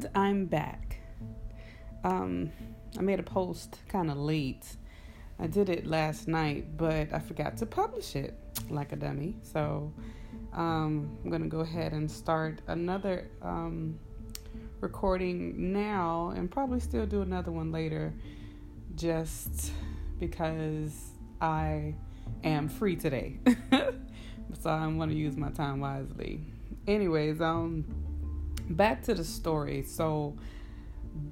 And I'm back. Um, I made a post kind of late. I did it last night, but I forgot to publish it like a dummy. So um, I'm going to go ahead and start another um, recording now and probably still do another one later just because I am free today. so I'm going to use my time wisely. Anyways, um, back to the story. So,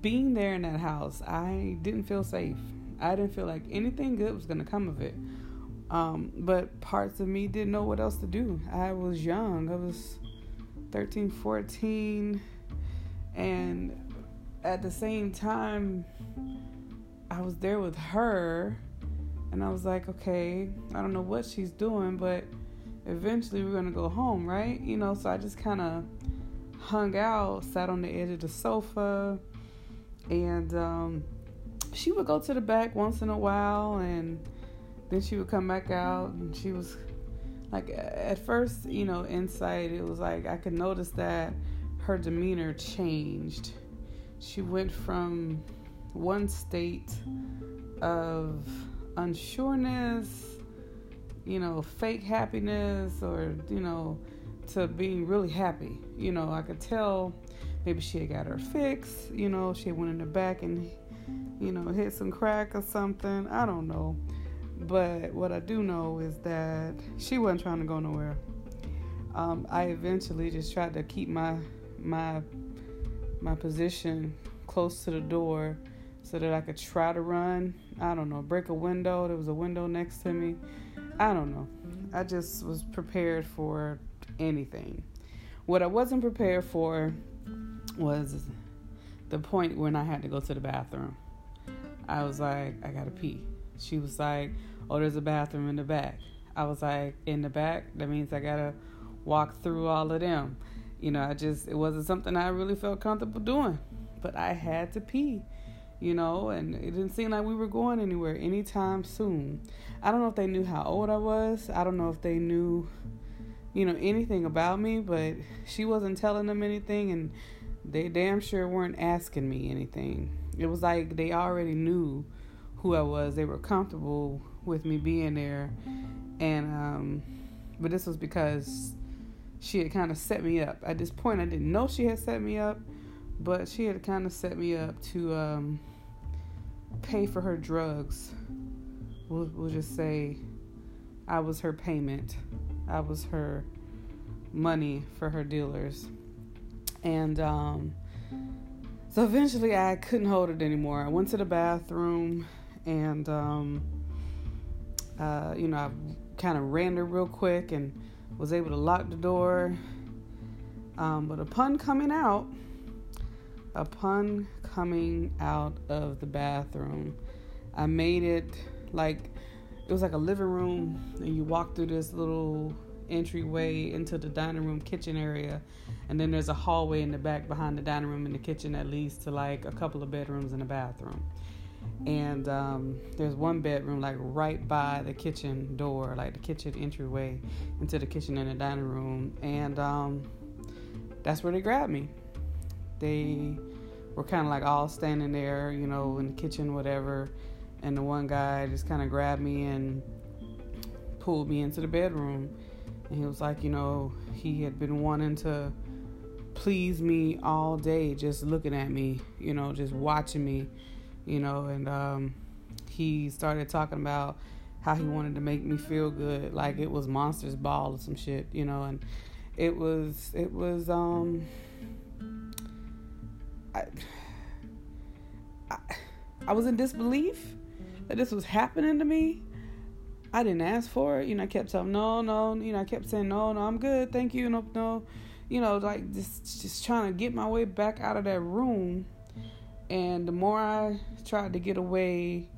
being there in that house, I didn't feel safe. I didn't feel like anything good was going to come of it. Um, but parts of me didn't know what else to do. I was young. I was 13, 14. And at the same time, I was there with her. And I was like, okay, I don't know what she's doing, but eventually we're going to go home, right? You know, so I just kind of hung out, sat on the edge of the sofa, and um, she would go to the back once in a while, and then she would come back out, and she was like, at first, you know, inside it was like I could notice that her demeanor changed. She went from one state of unsureness, you know, fake happiness, or, you know, to being really happy. You know, I could tell maybe she had got her fix, you know, she went in the back and, you know, hit some crack or something. I don't know. But what I do know is that she wasn't trying to go nowhere. Um, I eventually just tried to keep my my my position close to the door so that I could try to run. I don't know, break a window. There was a window next to me. I don't know. I just was prepared for anything. What I wasn't prepared for was the point when I had to go to the bathroom. I was like, I gotta pee. She was like, Oh, there's a bathroom in the back. I was like, In the back? That means I gotta walk through all of them. You know, I just, it wasn't something I really felt comfortable doing. But I had to pee, you know, and it didn't seem like we were going anywhere anytime soon. I don't know if they knew how old I was. I don't know if they knew you know, anything about me, but she wasn't telling them anything, and they damn sure weren't asking me anything. It was like they already knew who I was. They were comfortable with me being there, and um, but this was because she had kind of set me up. At this point, I didn't know she had set me up, but she had kind of set me up to um, pay for her drugs. We'll, we'll just say I was her payment. I was her money for her dealers. And um, so eventually I couldn't hold it anymore. I went to the bathroom and, um, uh, you know, I kind of ran her real quick and was able to lock the door. Um, but upon coming out, upon coming out of the bathroom, I made it like it was like a living room and you walk through this little entryway into the dining room kitchen area and then there's a hallway in the back behind the dining room and the kitchen that leads to like a couple of bedrooms and a bathroom. And um, there's one bedroom like right by the kitchen door like the kitchen entryway into the kitchen and the dining room. And um, that's where they grabbed me. They were kind of like all standing there you know in the kitchen whatever and the one guy just kind of grabbed me and pulled me into the bedroom. And he was like you know he had been wanting to please me all day just looking at me you know just watching me you know and um, he started talking about how he wanted to make me feel good like it was Monster's Ball or some shit you know and it was it was um I, I, I was in disbelief that this was happening to me. I didn't ask for it. You know, I kept telling no, no. You know, I kept saying no, no. I'm good, thank you. No, no. You know, like just just trying to get my way back out of that room. And the more I tried to get away,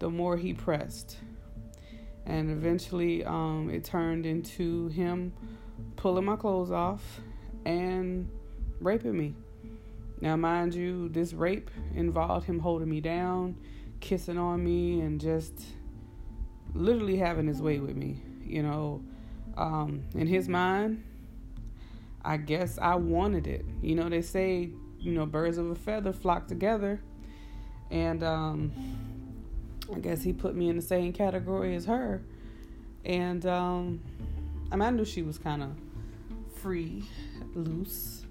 the more he pressed. And eventually, um, it turned into him pulling my clothes off and raping me. Now, mind you, this rape involved him holding me down kissing on me and just literally having his way with me. You know, um, in his mind, I guess I wanted it. You know, they say you know, birds of a feather flock together. And um, I guess he put me in the same category as her. And um, I mean, I knew she was kind of free, loose,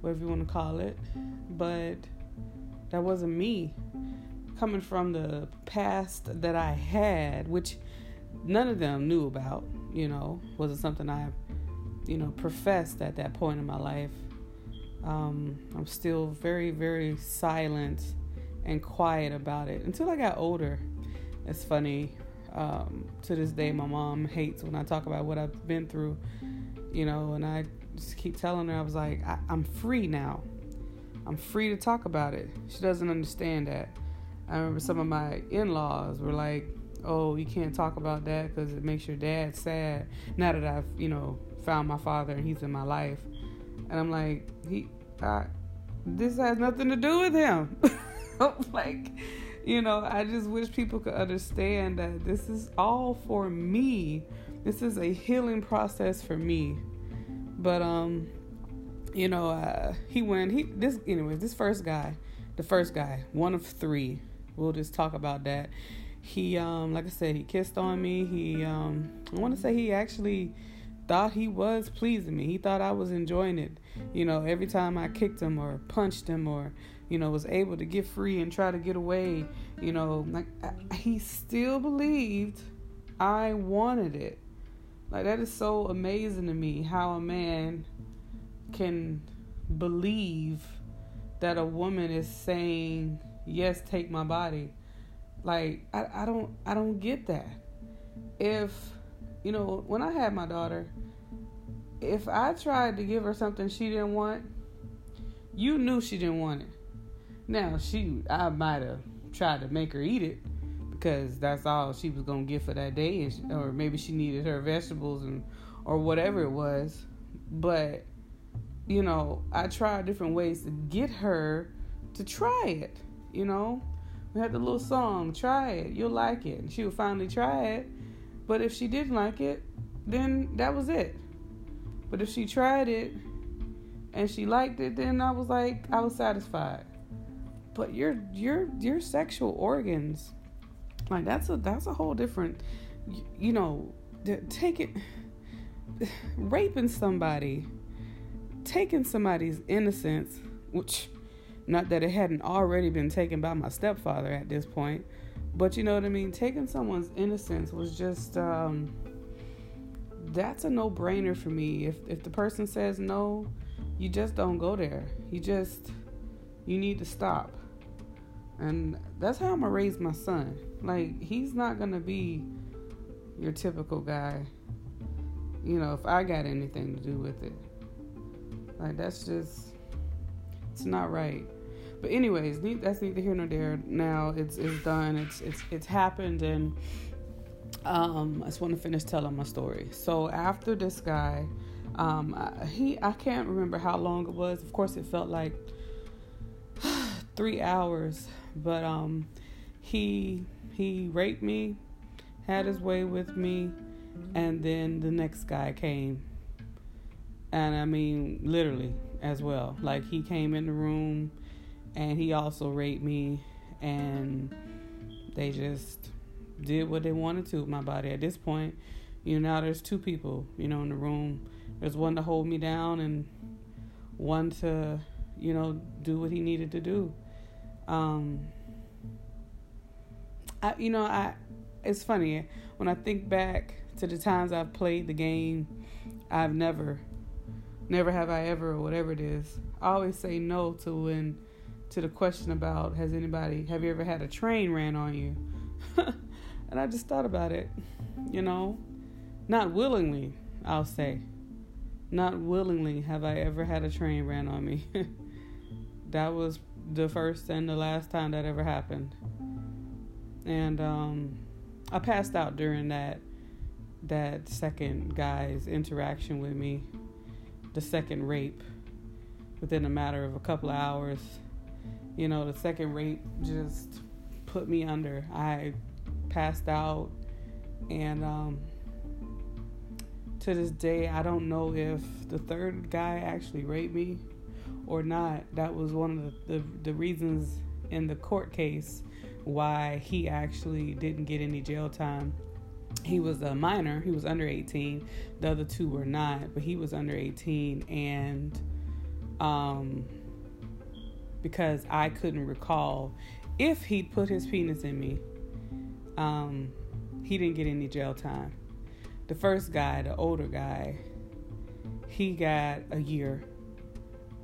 whatever you want to call it. But that wasn't me. Coming from the past that I had, which none of them knew about, you know, wasn't something I, you know, professed at that point in my life. Um, I'm still very, very silent and quiet about it until I got older. It's funny. Um, to this day, my mom hates when I talk about what I've been through, you know, and I just keep telling her, I was like, I- I'm free now. I'm free to talk about it. She doesn't understand that. I remember some of my in laws were like, oh, you can't talk about that because it makes your dad sad. Now that I've, you know, found my father and he's in my life. And I'm like, he, I, this has nothing to do with him. like, you know, I just wish people could understand that this is all for me. This is a healing process for me. But um, you know, uh, he went. He this anyways. This first guy, the first guy, one of three. We'll just talk about that. He um, like I said, he kissed on me. He um, I want to say he actually thought he was pleasing me. He thought I was enjoying it. You know, every time I kicked him or punched him or you know was able to get free and try to get away. You know, like he still believed I wanted it. Like that is so amazing to me how a man can believe that a woman is saying, "Yes, take my body." Like I, I don't I don't get that. If you know, when I had my daughter, if I tried to give her something she didn't want, you knew she didn't want it. Now, she I might have tried to make her eat it because that's all she was gonna get for that day, or maybe she needed her vegetables and or whatever it was. But you know, I tried different ways to get her to try it. You know, we had the little song, "Try it, you'll like it," and she would finally try it. But if she didn't like it, then that was it. But if she tried it and she liked it, then I was like, I was satisfied. But your your your sexual organs, like that's a that's a whole different, you know, taking raping somebody, taking somebody's innocence, which, not that it hadn't already been taken by my stepfather at this point, but you know what I mean? Taking someone's innocence was just um that's a no-brainer for me. If if the person says no, you just don't go there. You just you need to stop. And that's how I'm gonna raise my son. Like he's not gonna be your typical guy. You know, if I got anything to do with it. Like that's just it's not right. But anyways, that's neither here nor there. Now it's it's done. It's it's it's happened, and um, I just want to finish telling my story. So after this guy, um, I, he I can't remember how long it was. Of course, it felt like three hours, but um, he he raped me, had his way with me, and then the next guy came, and I mean literally as well. Like he came in the room and he also raped me and they just did what they wanted to with my body. At this point you know now there's two people you know in the room. There's one to hold me down and one to you know do what he needed to do. Um I, you know i it's funny. When i think back to the times i've played the game i've never never have i ever or whatever it is i always say no to when to the question about has anybody have you ever had a train ran on you? And i just thought about it you know? Not willingly i'll say. Not willingly have i ever had a train ran on me. That was the first and the last time that ever happened. And um, i passed out during that that second guy's interaction with me. The second rape within a matter of a couple of hours you know, the second rape just put me under. I passed out, and um, to this day, I don't know if the third guy actually raped me or not, that was one of the, the, the reasons in the court case why he actually didn't get any jail time. He was a minor, he was under 18. The other two were not, but he was under 18 and um because I couldn't recall if he'd put his penis in me. Um he didn't get any jail time. The first guy, the older guy, he got a year.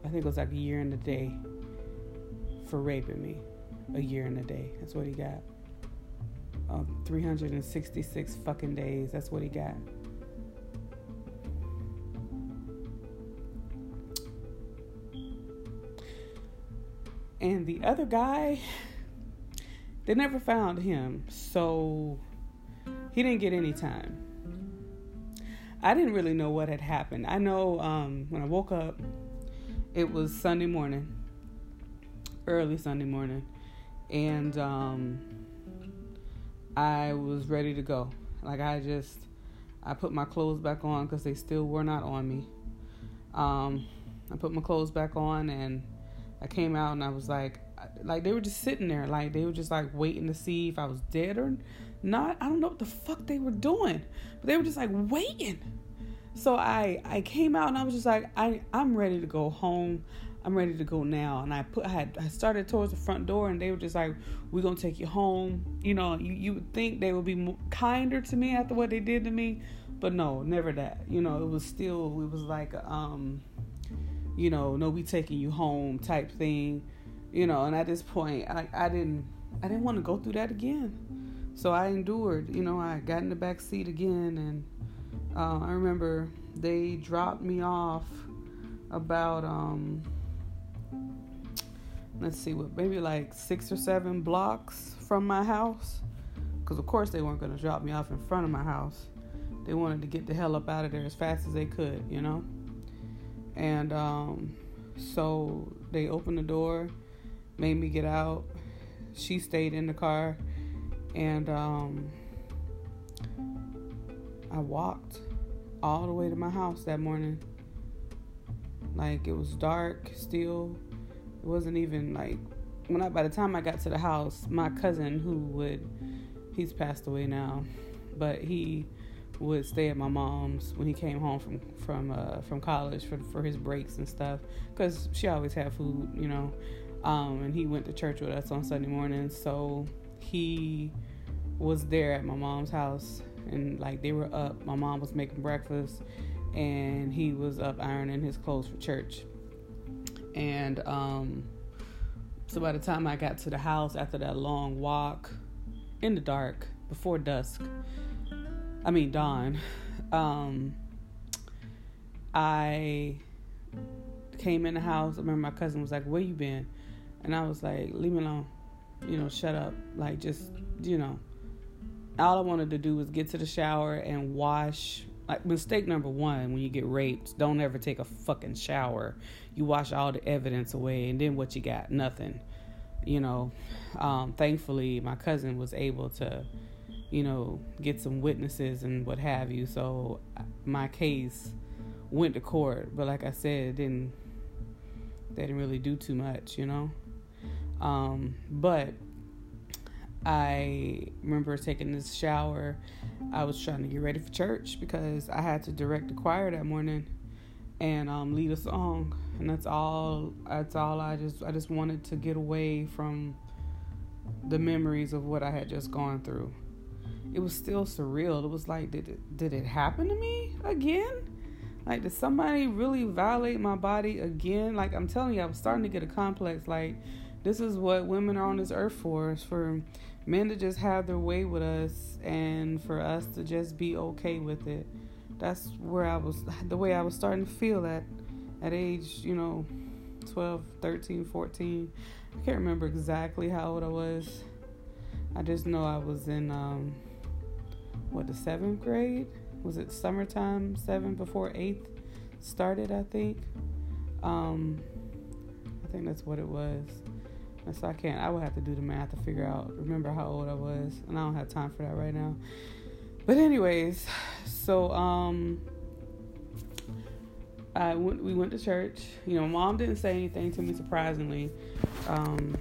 I think it was like a year and a day for raping me. A year and a day. That's what he got. Um, 366 fucking days. That's what he got. And the other guy, they never found him. So he didn't get any time. I didn't really know what had happened. I know um, when I woke up, it was Sunday morning, early Sunday morning, and um, I was ready to go. Like I just, I put my clothes back on because they still were not on me. Um, I put my clothes back on and I came out and I was like, like they were just sitting there, like they were just like waiting to see if I was dead or not. I don't know what the fuck they were doing, but they were just like waiting. So I I came out and I was just like I I'm ready to go home. I'm ready to go now. And I put I had I started towards the front door and they were just like we're to take you home. You know, you you would think they would be kinder to me after what they did to me, but no, never that. You know, it was still it was like um you know, no we taking you home type thing. You know, and at this point I I didn't I didn't want to go through that again. So I endured, you know, I got in the back seat again and uh, I remember they dropped me off about um, let's see what maybe like six or seven blocks from my house because of course they weren't going to drop me off in front of my house they wanted to get the hell up out of there as fast as they could you know and um, so they opened the door made me get out she stayed in the car and um, I walked all the way to my house that morning. Like it was dark still. It wasn't even like when I by the time I got to the house, my cousin who would he's passed away now, but he would stay at my mom's when he came home from from uh, from college for for his breaks and stuff because she always had food, you know. Um, and he went to church with us on Sunday morning, so he was there at my mom's house and like they were up. My mom was making breakfast, and he was up ironing his clothes for church. And um, so by the time I got to the house after that long walk in the dark before dusk, I mean dawn, um, I came in the house. I remember my cousin was like, "Where you been?" And I was like, "Leave me alone." You know, shut up. Like just, you know, all I wanted to do was get to the shower and wash. Like mistake number one when you get raped, don't ever take a fucking shower. You wash all the evidence away, and then what you got? Nothing. You know. Um, thankfully, my cousin was able to, you know, get some witnesses and what have you. So my case went to court, but like I said, it didn't. They didn't really do too much, you know. Um, but I remember taking this shower. I was trying to get ready for church because I had to direct the choir that morning and um, lead a song. And that's all. That's all. I just I just wanted to get away from the memories of what I had just gone through. It was still surreal. It was like, did it, did it happen to me again? Like, did somebody really violate my body again? Like, I'm telling you, I was starting to get a complex. Like, this is what women are on this earth for. Is for men to just have their way with us and for us to just be okay with it. That's where I was, the way I was starting to feel at, at age, you know, 12, 13, 14. I can't remember exactly how old I was. I just know I was in, um, what, the seventh grade? Was it summertime, seven before eighth started, I think? Um, I think that's what it was. And so I can't. I would have to do the math to figure out, remember how old I was, and I don't have time for that right now. But anyways, so um, I went. We went to church. You know, mom didn't say anything to me surprisingly. Um,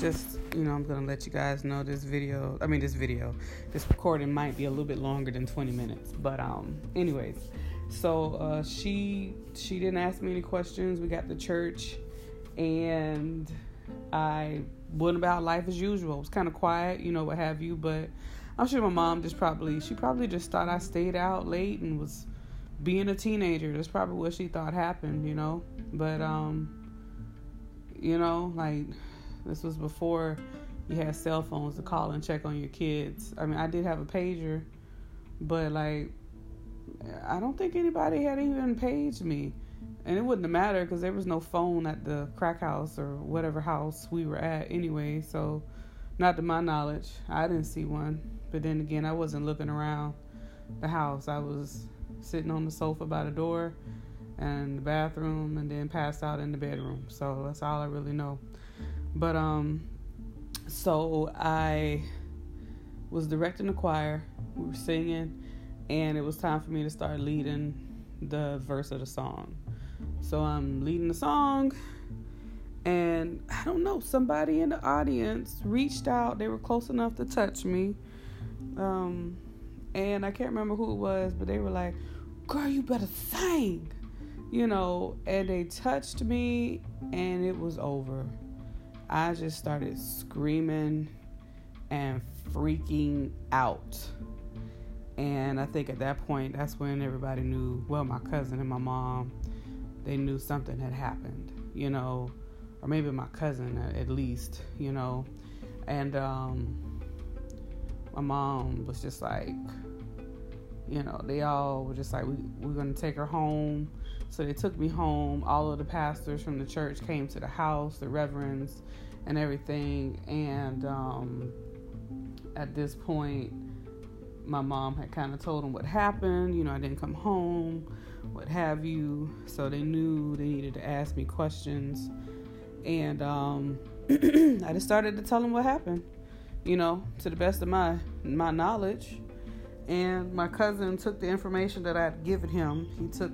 just you know, I'm gonna let you guys know this video. I mean, this video, this recording might be a little bit longer than 20 minutes. But um, anyways, so uh, she she didn't ask me any questions. We got to church, and I went about life as usual. It was kind of quiet, you know, what have you. But I'm sure my mom just probably she probably just thought I stayed out late and was being a teenager. That's probably what she thought happened, you know. But um, you know, like this was before you had cell phones to call and check on your kids. I mean, I did have a pager, but like I don't think anybody had even paged me. And it wouldn't have mattered because there was no phone at the crack house or whatever house we were at anyway. So, not to my knowledge, I didn't see one. But then again, I wasn't looking around the house. I was sitting on the sofa by the door and the bathroom and then passed out in the bedroom. So that's all I really know. But um so I was directing the choir. We were singing and it was time for me to start leading the verse of the song. So I'm leading the song, and I don't know, somebody in the audience reached out. They were close enough to touch me. Um, and I can't remember who it was, but they were like, Girl, you better sing, you know. And they touched me, and it was over. I just started screaming and freaking out. And I think at that point, that's when everybody knew well, my cousin and my mom, they knew something had happened, you know, or maybe my cousin at least, you know. And um, my mom was just like, you know, they all were just like, we, we're going to take her home. So they took me home. All of the pastors from the church came to the house, the reverends, and everything. And um, at this point, my mom had kind of told them what happened. You know, I didn't come home, what have you. So they knew they needed to ask me questions. And um, I just started to tell them what happened, you know, to the best of my my knowledge. And my cousin took the information that I'd given him. He took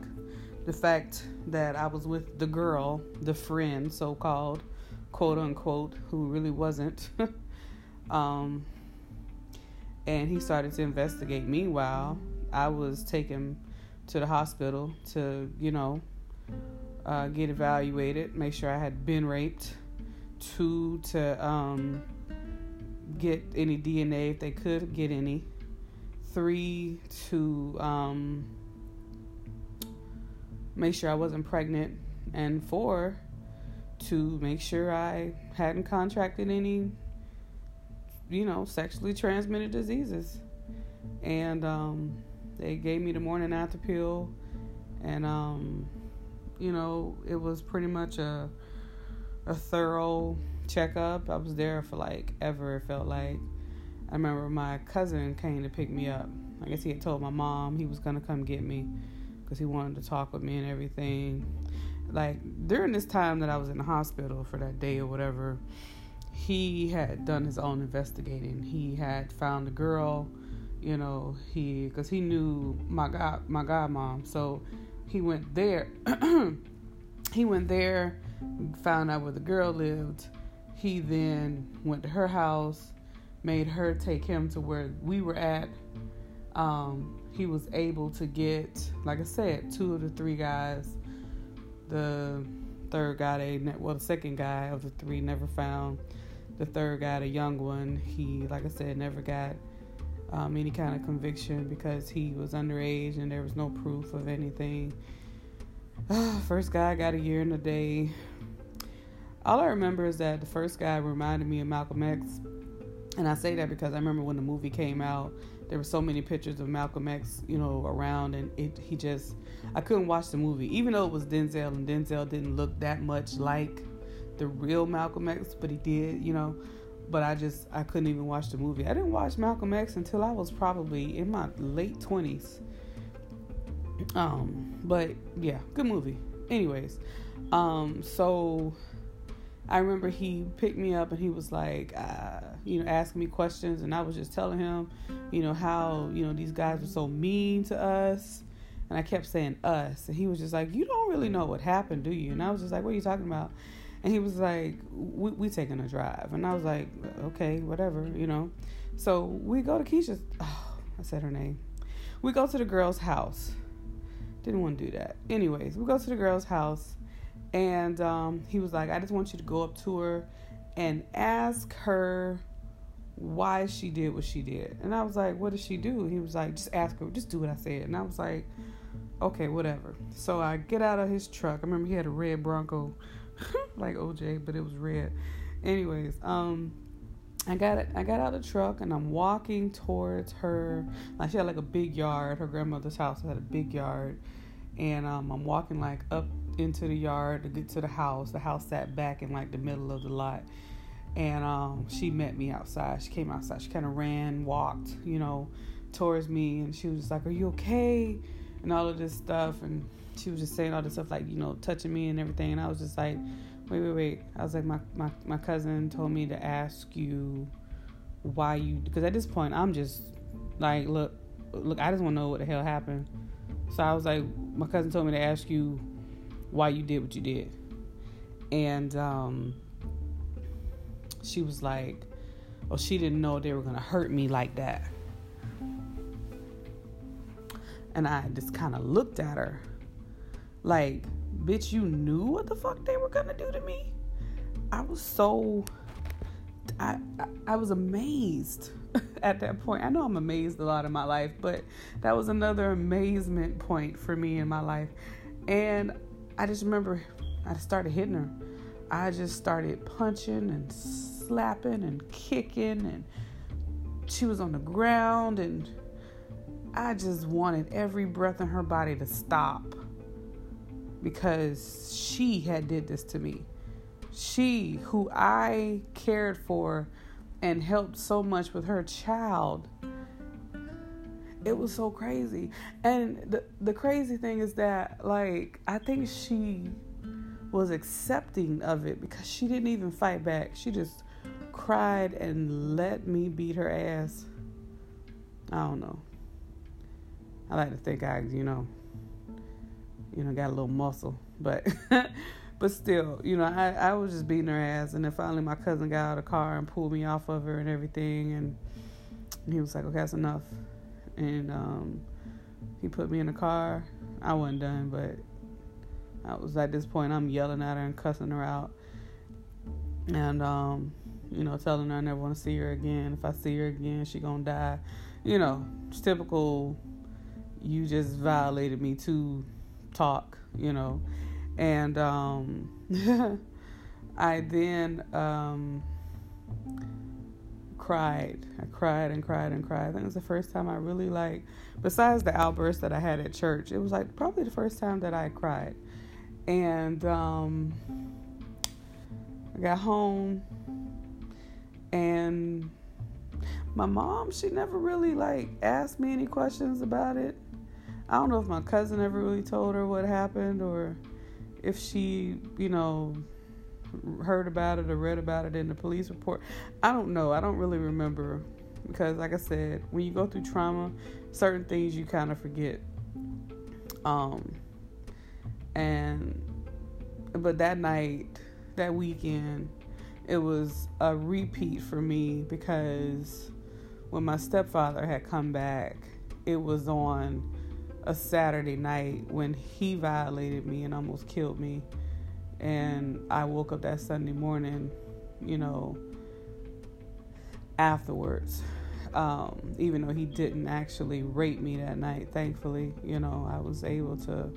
the fact that I was with the girl, the friend, so called, quote unquote, who really wasn't. um, and he started to investigate. Meanwhile, I was taken to the hospital to, you know, uh, get evaluated, make sure I had been raped. Two, to um, get any DNA if they could get any. Three, to um, make sure I wasn't pregnant. And four, to make sure I hadn't contracted any you know, sexually transmitted diseases. And um, they gave me the morning after pill, and um, you know, it was pretty much a a thorough checkup. I was there for like ever. It felt like. I remember my cousin came to pick me up. I guess he had told my mom he was gonna come get me because he wanted to talk with me and everything. Like during this time that I was in the hospital for that day or whatever, he had done his own investigating. He had found a girl, you know, he because he knew my god my godmom, so he went there. he went there, found out where the girl lived. He then went to her house, made her take him to where we were at. Um, he was able to get, like I said, two of the three guys. The third guy, they well, the second guy of the three never found the third guy, the young one, he, like I said, never got um, any kind of conviction because he was underage and there was no proof of anything. first guy got a year and a day. All I remember is that the first guy reminded me of Malcolm X. And I say that because I remember when the movie came out, there were so many pictures of Malcolm X, you know, around, and it he just I couldn't watch the movie, even though it was Denzel, and Denzel didn't look that much like the real Malcolm X, but he did, you know. But I just I couldn't even watch the movie. I didn't watch Malcolm X until I was probably in my late twenties. Um, but yeah, good movie. Anyways, um, so I remember he picked me up and he was like, uh, you know, asking me questions, and I was just telling him, you know, how you know these guys were so mean to us And I kept saying us. And he was just like, You don't really know what happened, do you? And I was just like, What are you talking about? And he was like, We, we taking a drive. And I was like, Okay, whatever, you know. So we go to Keisha's. Oh, I said her name. We go to the girl's house. Didn't want to do that. Anyways, we go to the girl's house. And um, he was like, I just want you to go up to her and ask her why she did what she did. And I was like, what did she do? He was like, just ask her, just do what I said. And I was like, okay, whatever. So I get out of his truck. I remember he had a red Bronco, like OJ, but it was red. Anyways, um, I got. I got out of the truck and I'm walking towards her. Like she had like a big yard. Her grandmother's house had a big yard, and um, I'm walking like up into the yard to get to the house. The house sat back in like the middle of the lot, and um, she met me outside. She came outside. She kind of ran, walked, you know, towards me, and she was just like, "Are you okay?" and all of this stuff, and she was just saying all this stuff like, you know, touching me and everything, and I was just like, "Wait, wait, wait!" I was like, "My my my cousin told me to ask you why you," because at this point I'm just like, "Look, look, I just want to know what the hell happened." So I was like, "My cousin told me to ask you why you did what you did," and um she was like, "Oh, she didn't know they were gonna hurt me like that." And I just kind of looked at her, like, "Bitch, you knew what the fuck they were gonna do to me." I was so, I I, I was amazed at that point. I know I'm amazed a lot in my life, but that was another amazement point for me in my life. And I just remember I started hitting her. I just started punching and slapping and kicking and she was on the ground and I just wanted every breath in her body to stop because she had did this to me. She who I cared for and helped so much with her child. It was so crazy. And the the crazy thing is that like I think she was accepting of it because she didn't even fight back. She just cried and let me beat her ass. I don't know. I like to think I, you know, you know, got a little muscle, but but still, you know, I, I was just beating her ass and then finally my cousin got out of the car and pulled me off of her and everything and he was like, Okay, that's enough and um he put me in the car. I wasn't done, but I was at this point I'm yelling at her and cussing her out. And um you know, telling her I never want to see her again. If I see her again, she gonna die. You know, typical. You just violated me to talk. You know, and um, I then um, cried. I cried and cried and cried. I think it was the first time I really like, besides the outburst that I had at church, it was like probably the first time that I cried. And um, I got home and my mom she never really like asked me any questions about it i don't know if my cousin ever really told her what happened or if she you know heard about it or read about it in the police report. I don't know. I don't really remember because like i said when you go through trauma certain things you kind of forget. Um and but that night that weekend it was a repeat for me because when my stepfather had come back, it was on a Saturday night when he violated me and almost killed me. And I woke up that Sunday morning, you know, afterwards. Um, even though he didn't actually rape me that night, thankfully, you know, I was able to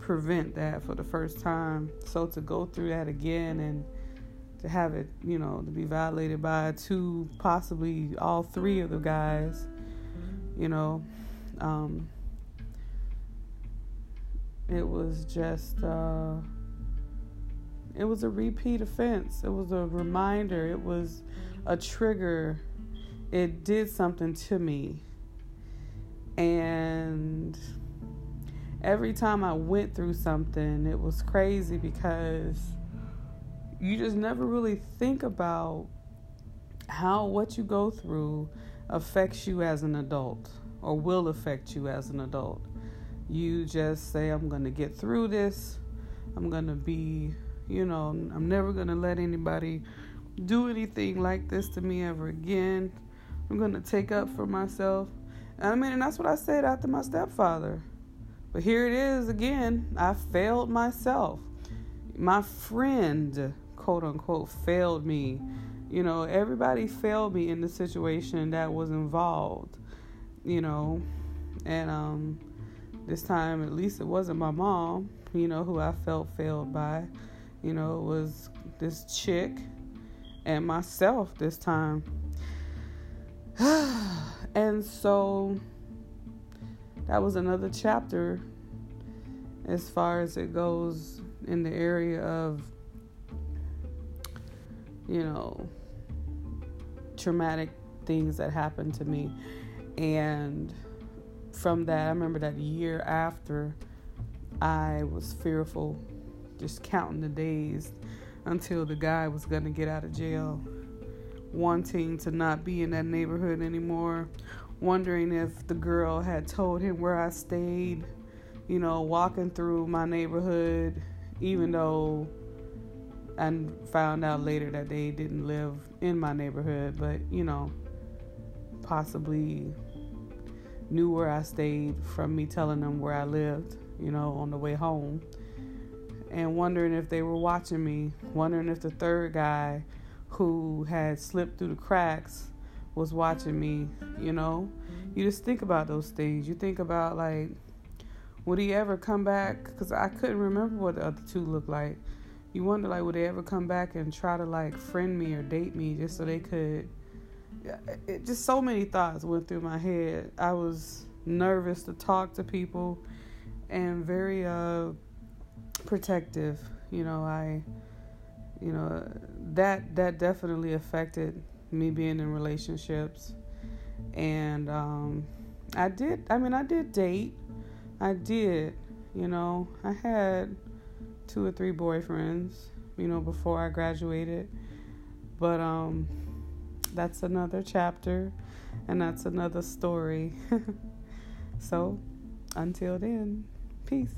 prevent that for the first time. So to go through that again and to have it, you know, to be violated by two, possibly all three of the guys, you know, um, it was just, uh, it was a repeat offense. It was a reminder. It was a trigger. It did something to me. And every time I went through something, it was crazy because you just never really think about how what you go through affects you as an adult or will affect you as an adult. You just say, I'm going to get through this. I'm going to be, you know, I'm never going to let anybody do anything like this to me ever again. I'm going to take up for myself. I mean, and that's what I said after my stepfather. But here it is again. I failed myself. My friend, quote unquote, failed me. You know, everybody failed me in the situation that was involved. You know, and um, this time at least it wasn't my mom. You know, who I felt failed by. You know, it was this chick and myself this time. and so that was another chapter as far as it goes in the area of you know traumatic things that happened to me and from that i remember that year after i was fearful just counting the days until the guy was going to get out of jail. Wanting to not be in that neighborhood anymore. Wondering if the girl had told him where i stayed you know, walking through my neighborhood, even though I found out later that they didn't live in my neighborhood, but you know, possibly knew where I stayed from me telling them where I lived, you know, on the way home. And wondering if they were watching me, wondering if the third guy who had slipped through the cracks was watching me, you know. You just think about those things. You think about like would he ever come back? Because I couldn't remember what the other two looked like. You wonder, like, would they ever come back and try to, like, friend me or date me just so they could. It, just so many thoughts went through my head. I was nervous to talk to people and very uh, protective. You know, I, you know, that that definitely affected me being in relationships, and um, I did. I mean, I did date I did, you know, I had two or three boyfriends, you know, before I graduated. But um that's another chapter and that's another story. so, until then, peace.